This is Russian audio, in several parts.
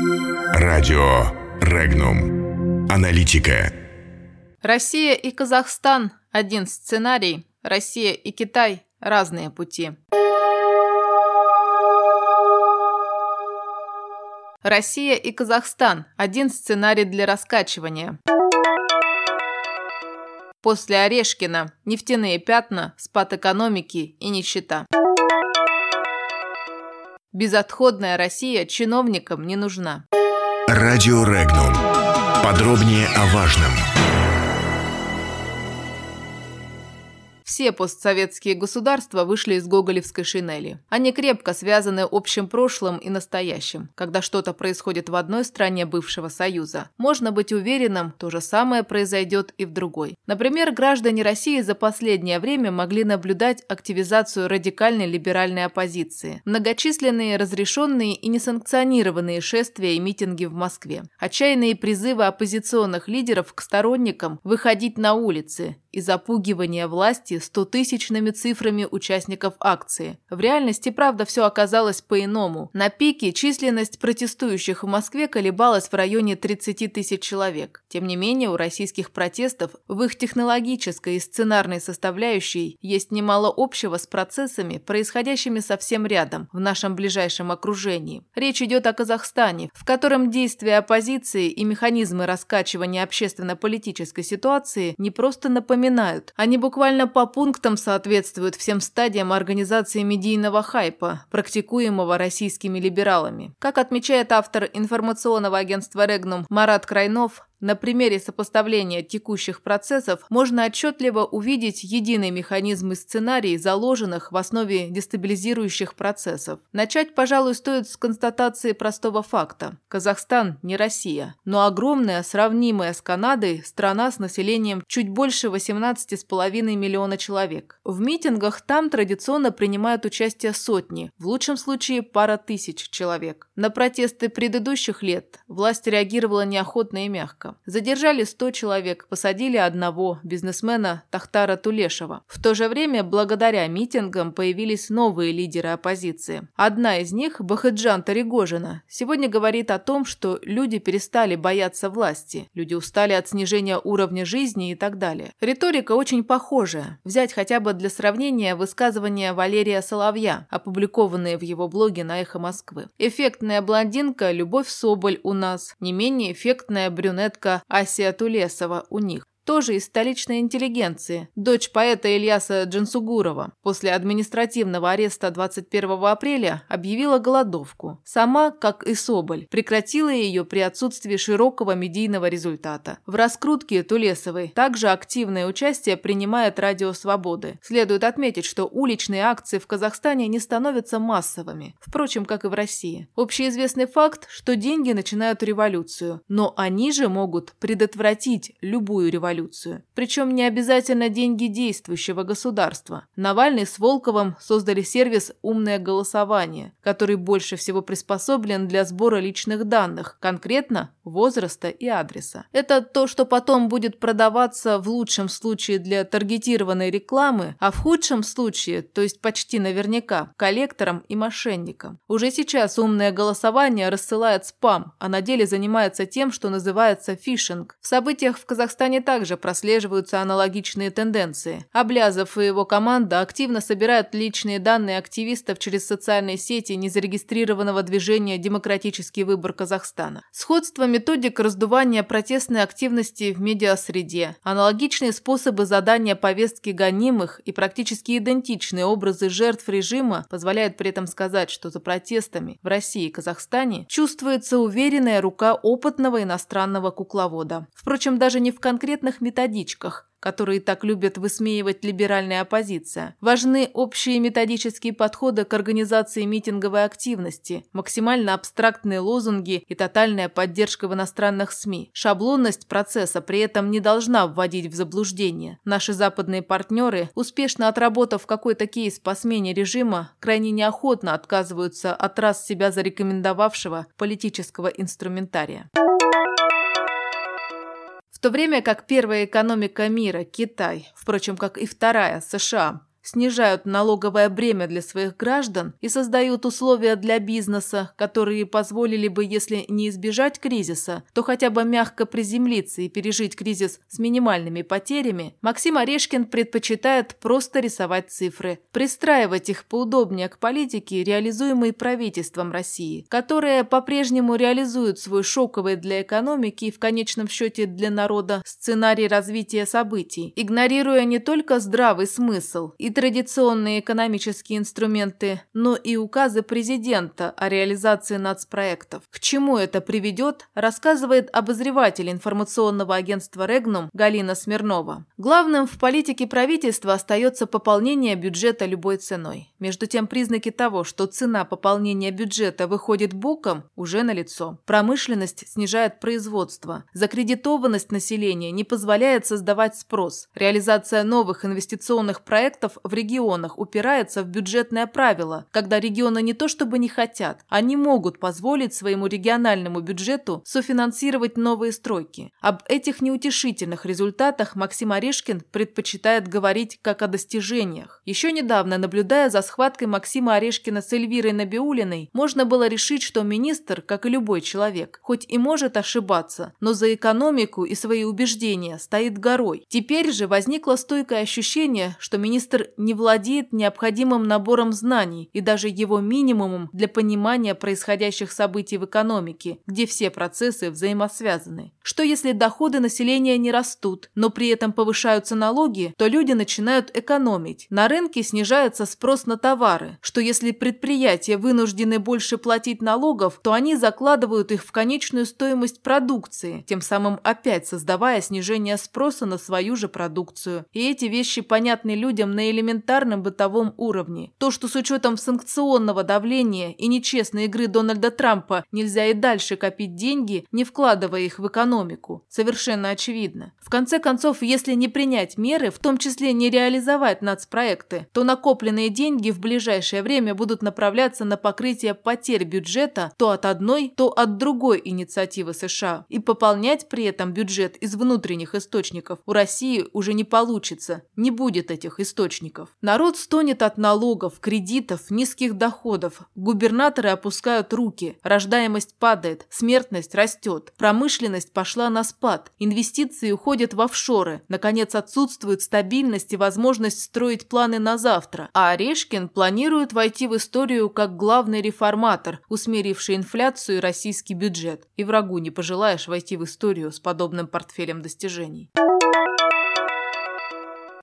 Радио Регнум. Аналитика. Россия и Казахстан – один сценарий. Россия и Китай – разные пути. Россия и Казахстан – один сценарий для раскачивания. После Орешкина – нефтяные пятна, спад экономики и нищета. Безотходная Россия чиновникам не нужна. Радио Регнум. Подробнее о важном. Все постсоветские государства вышли из гоголевской шинели. Они крепко связаны общим прошлым и настоящим. Когда что-то происходит в одной стране бывшего Союза, можно быть уверенным, то же самое произойдет и в другой. Например, граждане России за последнее время могли наблюдать активизацию радикальной либеральной оппозиции, многочисленные разрешенные и несанкционированные шествия и митинги в Москве, отчаянные призывы оппозиционных лидеров к сторонникам выходить на улицы и запугивание власти стотысячными цифрами участников акции. В реальности, правда, все оказалось по-иному. На пике численность протестующих в Москве колебалась в районе 30 тысяч человек. Тем не менее, у российских протестов в их технологической и сценарной составляющей есть немало общего с процессами, происходящими совсем рядом, в нашем ближайшем окружении. Речь идет о Казахстане, в котором действия оппозиции и механизмы раскачивания общественно-политической ситуации не просто напоминают, они буквально по пунктам соответствуют всем стадиям организации медийного хайпа, практикуемого российскими либералами. Как отмечает автор информационного агентства «Регнум» Марат Крайнов, на примере сопоставления текущих процессов можно отчетливо увидеть единый механизм и сценарий, заложенных в основе дестабилизирующих процессов. Начать, пожалуй, стоит с констатации простого факта. Казахстан не Россия, но огромная, сравнимая с Канадой, страна с населением чуть больше 18,5 миллиона человек. В митингах там традиционно принимают участие сотни, в лучшем случае пара тысяч человек. На протесты предыдущих лет власть реагировала неохотно и мягко. Задержали 100 человек, посадили одного, бизнесмена Тахтара Тулешева. В то же время, благодаря митингам, появились новые лидеры оппозиции. Одна из них, Бахаджан Таригожина, сегодня говорит о том, что люди перестали бояться власти, люди устали от снижения уровня жизни и так далее. Риторика очень похожая. Взять хотя бы для сравнения высказывания Валерия Соловья, опубликованные в его блоге на «Эхо Москвы». Эффектная блондинка Любовь Соболь у нас, не менее эффектная брюнетка Асия Тулесова у них тоже из столичной интеллигенции, дочь поэта Ильяса Джансугурова. После административного ареста 21 апреля объявила голодовку. Сама, как и Соболь, прекратила ее при отсутствии широкого медийного результата. В раскрутке Тулесовой также активное участие принимает Радио Свободы. Следует отметить, что уличные акции в Казахстане не становятся массовыми, впрочем, как и в России. Общеизвестный факт, что деньги начинают революцию, но они же могут предотвратить любую революцию революцию. Причем не обязательно деньги действующего государства. Навальный с Волковым создали сервис «Умное голосование», который больше всего приспособлен для сбора личных данных, конкретно возраста и адреса. Это то, что потом будет продаваться в лучшем случае для таргетированной рекламы, а в худшем случае, то есть почти наверняка, коллекторам и мошенникам. Уже сейчас умное голосование рассылает спам, а на деле занимается тем, что называется фишинг. В событиях в Казахстане также также прослеживаются аналогичные тенденции. Облязов и его команда активно собирают личные данные активистов через социальные сети незарегистрированного движения «Демократический выбор Казахстана». Сходство методик раздувания протестной активности в медиасреде, аналогичные способы задания повестки гонимых и практически идентичные образы жертв режима позволяют при этом сказать, что за протестами в России и Казахстане чувствуется уверенная рука опытного иностранного кукловода. Впрочем, даже не в конкретных методичках, которые так любят высмеивать либеральная оппозиция. Важны общие методические подходы к организации митинговой активности, максимально абстрактные лозунги и тотальная поддержка в иностранных СМИ. Шаблонность процесса при этом не должна вводить в заблуждение. Наши западные партнеры, успешно отработав какой-то кейс по смене режима, крайне неохотно отказываются от раз себя зарекомендовавшего политического инструментария. В то время как первая экономика мира, Китай, впрочем, как и вторая, США, снижают налоговое бремя для своих граждан и создают условия для бизнеса, которые позволили бы, если не избежать кризиса, то хотя бы мягко приземлиться и пережить кризис с минимальными потерями, Максим Орешкин предпочитает просто рисовать цифры, пристраивать их поудобнее к политике, реализуемой правительством России, которое по-прежнему реализует свой шоковый для экономики и в конечном счете для народа сценарий развития событий, игнорируя не только здравый смысл и традиционные экономические инструменты, но и указы президента о реализации нацпроектов. К чему это приведет, рассказывает обозреватель информационного агентства «Регнум» Галина Смирнова. Главным в политике правительства остается пополнение бюджета любой ценой. Между тем, признаки того, что цена пополнения бюджета выходит боком, уже налицо. Промышленность снижает производство. Закредитованность населения не позволяет создавать спрос. Реализация новых инвестиционных проектов в регионах упирается в бюджетное правило, когда регионы не то чтобы не хотят, они могут позволить своему региональному бюджету софинансировать новые стройки. Об этих неутешительных результатах Максим Орешкин предпочитает говорить как о достижениях. Еще недавно, наблюдая за схваткой Максима Орешкина с Эльвирой Набиулиной, можно было решить, что министр, как и любой человек, хоть и может ошибаться, но за экономику и свои убеждения стоит горой. Теперь же возникло стойкое ощущение, что министр не владеет необходимым набором знаний и даже его минимумом для понимания происходящих событий в экономике, где все процессы взаимосвязаны. Что если доходы населения не растут, но при этом повышаются налоги, то люди начинают экономить. На рынке снижается спрос на товары. Что если предприятия вынуждены больше платить налогов, то они закладывают их в конечную стоимость продукции, тем самым опять создавая снижение спроса на свою же продукцию. И эти вещи понятны людям на элементарном бытовом уровне. То, что с учетом санкционного давления и нечестной игры Дональда Трампа нельзя и дальше копить деньги, не вкладывая их в экономику, совершенно очевидно. В конце концов, если не принять меры, в том числе не реализовать нацпроекты, то накопленные деньги в ближайшее время будут направляться на покрытие потерь бюджета то от одной, то от другой инициативы США. И пополнять при этом бюджет из внутренних источников у России уже не получится, не будет этих источников. Народ стонет от налогов, кредитов, низких доходов. Губернаторы опускают руки, рождаемость падает, смертность растет, промышленность пошла на спад, инвестиции уходят в офшоры, наконец отсутствует стабильность и возможность строить планы на завтра, а Орешкин планирует войти в историю как главный реформатор, усмиривший инфляцию и российский бюджет. И врагу не пожелаешь войти в историю с подобным портфелем достижений.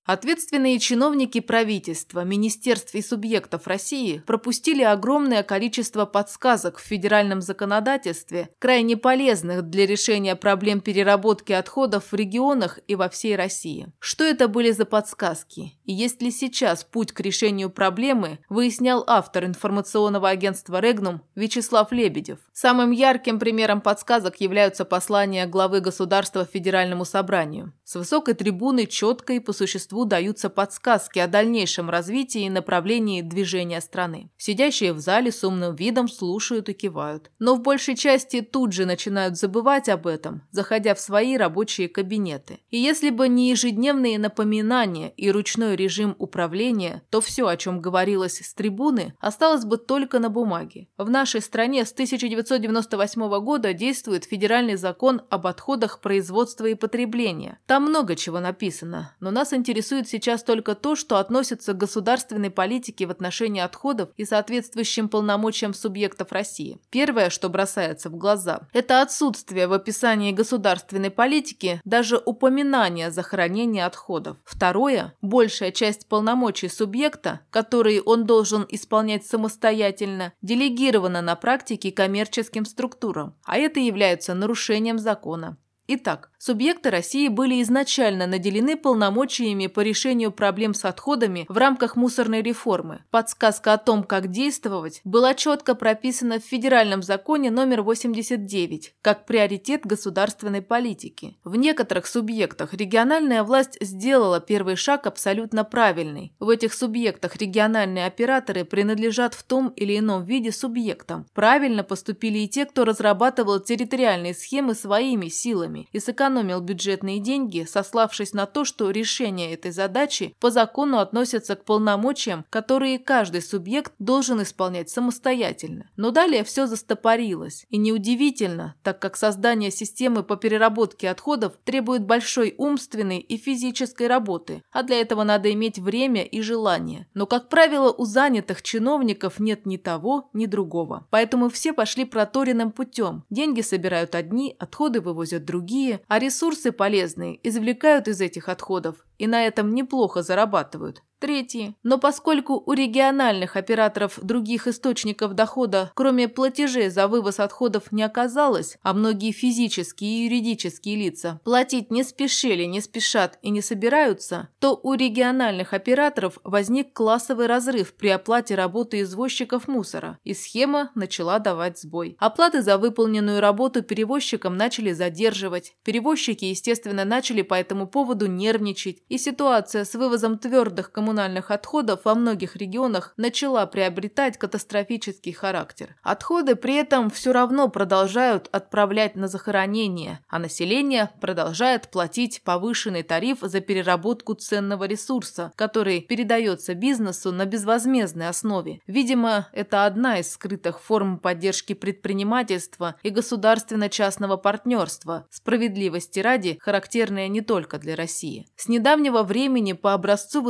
Ответственные чиновники правительства, министерств и субъектов России пропустили огромное количество подсказок в федеральном законодательстве, крайне полезных для решения проблем переработки отходов в регионах и во всей России. Что это были за подсказки? И есть ли сейчас путь к решению проблемы, выяснял автор информационного агентства «Регнум» Вячеслав Лебедев. Самым ярким примером подсказок являются послания главы государства Федеральному собранию. С высокой трибуны четко и по существу существу даются подсказки о дальнейшем развитии и направлении движения страны. Сидящие в зале с умным видом слушают и кивают. Но в большей части тут же начинают забывать об этом, заходя в свои рабочие кабинеты. И если бы не ежедневные напоминания и ручной режим управления, то все, о чем говорилось с трибуны, осталось бы только на бумаге. В нашей стране с 1998 года действует федеральный закон об отходах производства и потребления. Там много чего написано, но нас интересует интересует сейчас только то, что относится к государственной политике в отношении отходов и соответствующим полномочиям субъектов России. Первое, что бросается в глаза, это отсутствие в описании государственной политики даже упоминания захоронения отходов. Второе, большая часть полномочий субъекта, которые он должен исполнять самостоятельно, делегирована на практике коммерческим структурам, а это является нарушением закона. Итак, Субъекты России были изначально наделены полномочиями по решению проблем с отходами в рамках мусорной реформы. Подсказка о том, как действовать, была четко прописана в Федеральном законе номер 89 как приоритет государственной политики. В некоторых субъектах региональная власть сделала первый шаг абсолютно правильный. В этих субъектах региональные операторы принадлежат в том или ином виде субъектам. Правильно поступили и те, кто разрабатывал территориальные схемы своими силами и сэкономили сэкономил бюджетные деньги, сославшись на то, что решение этой задачи по закону относится к полномочиям, которые каждый субъект должен исполнять самостоятельно. Но далее все застопорилось. И неудивительно, так как создание системы по переработке отходов требует большой умственной и физической работы, а для этого надо иметь время и желание. Но, как правило, у занятых чиновников нет ни того, ни другого. Поэтому все пошли проторенным путем. Деньги собирают одни, отходы вывозят другие, а ресурсы полезные извлекают из этих отходов и на этом неплохо зарабатывают. Третьи. Но поскольку у региональных операторов других источников дохода, кроме платежей за вывоз отходов, не оказалось, а многие физические и юридические лица платить не спешили, не спешат и не собираются, то у региональных операторов возник классовый разрыв при оплате работы извозчиков мусора, и схема начала давать сбой. Оплаты за выполненную работу перевозчикам начали задерживать. Перевозчики, естественно, начали по этому поводу нервничать, и ситуация с вывозом твердых коммунальных отходов во многих регионах начала приобретать катастрофический характер. Отходы при этом все равно продолжают отправлять на захоронение, а население продолжает платить повышенный тариф за переработку ценного ресурса, который передается бизнесу на безвозмездной основе. Видимо, это одна из скрытых форм поддержки предпринимательства и государственно-частного партнерства, справедливости ради, характерная не только для России. С недавнего времени по образцу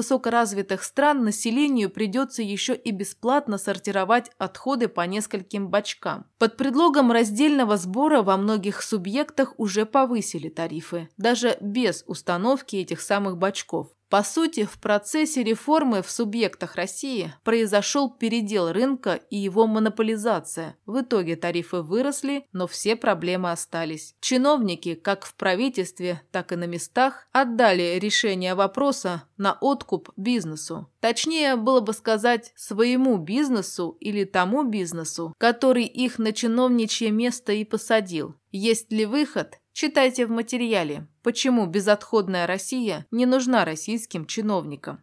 высокоразвитых стран населению придется еще и бесплатно сортировать отходы по нескольким бачкам. Под предлогом раздельного сбора во многих субъектах уже повысили тарифы, даже без установки этих самых бачков. По сути, в процессе реформы в субъектах России произошел передел рынка и его монополизация. В итоге тарифы выросли, но все проблемы остались. Чиновники, как в правительстве, так и на местах, отдали решение вопроса на откуп бизнесу. Точнее, было бы сказать, своему бизнесу или тому бизнесу, который их на чиновничье место и посадил. Есть ли выход? Читайте в материале, почему безотходная Россия не нужна российским чиновникам.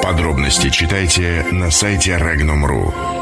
Подробности читайте на сайте Regnum.ru.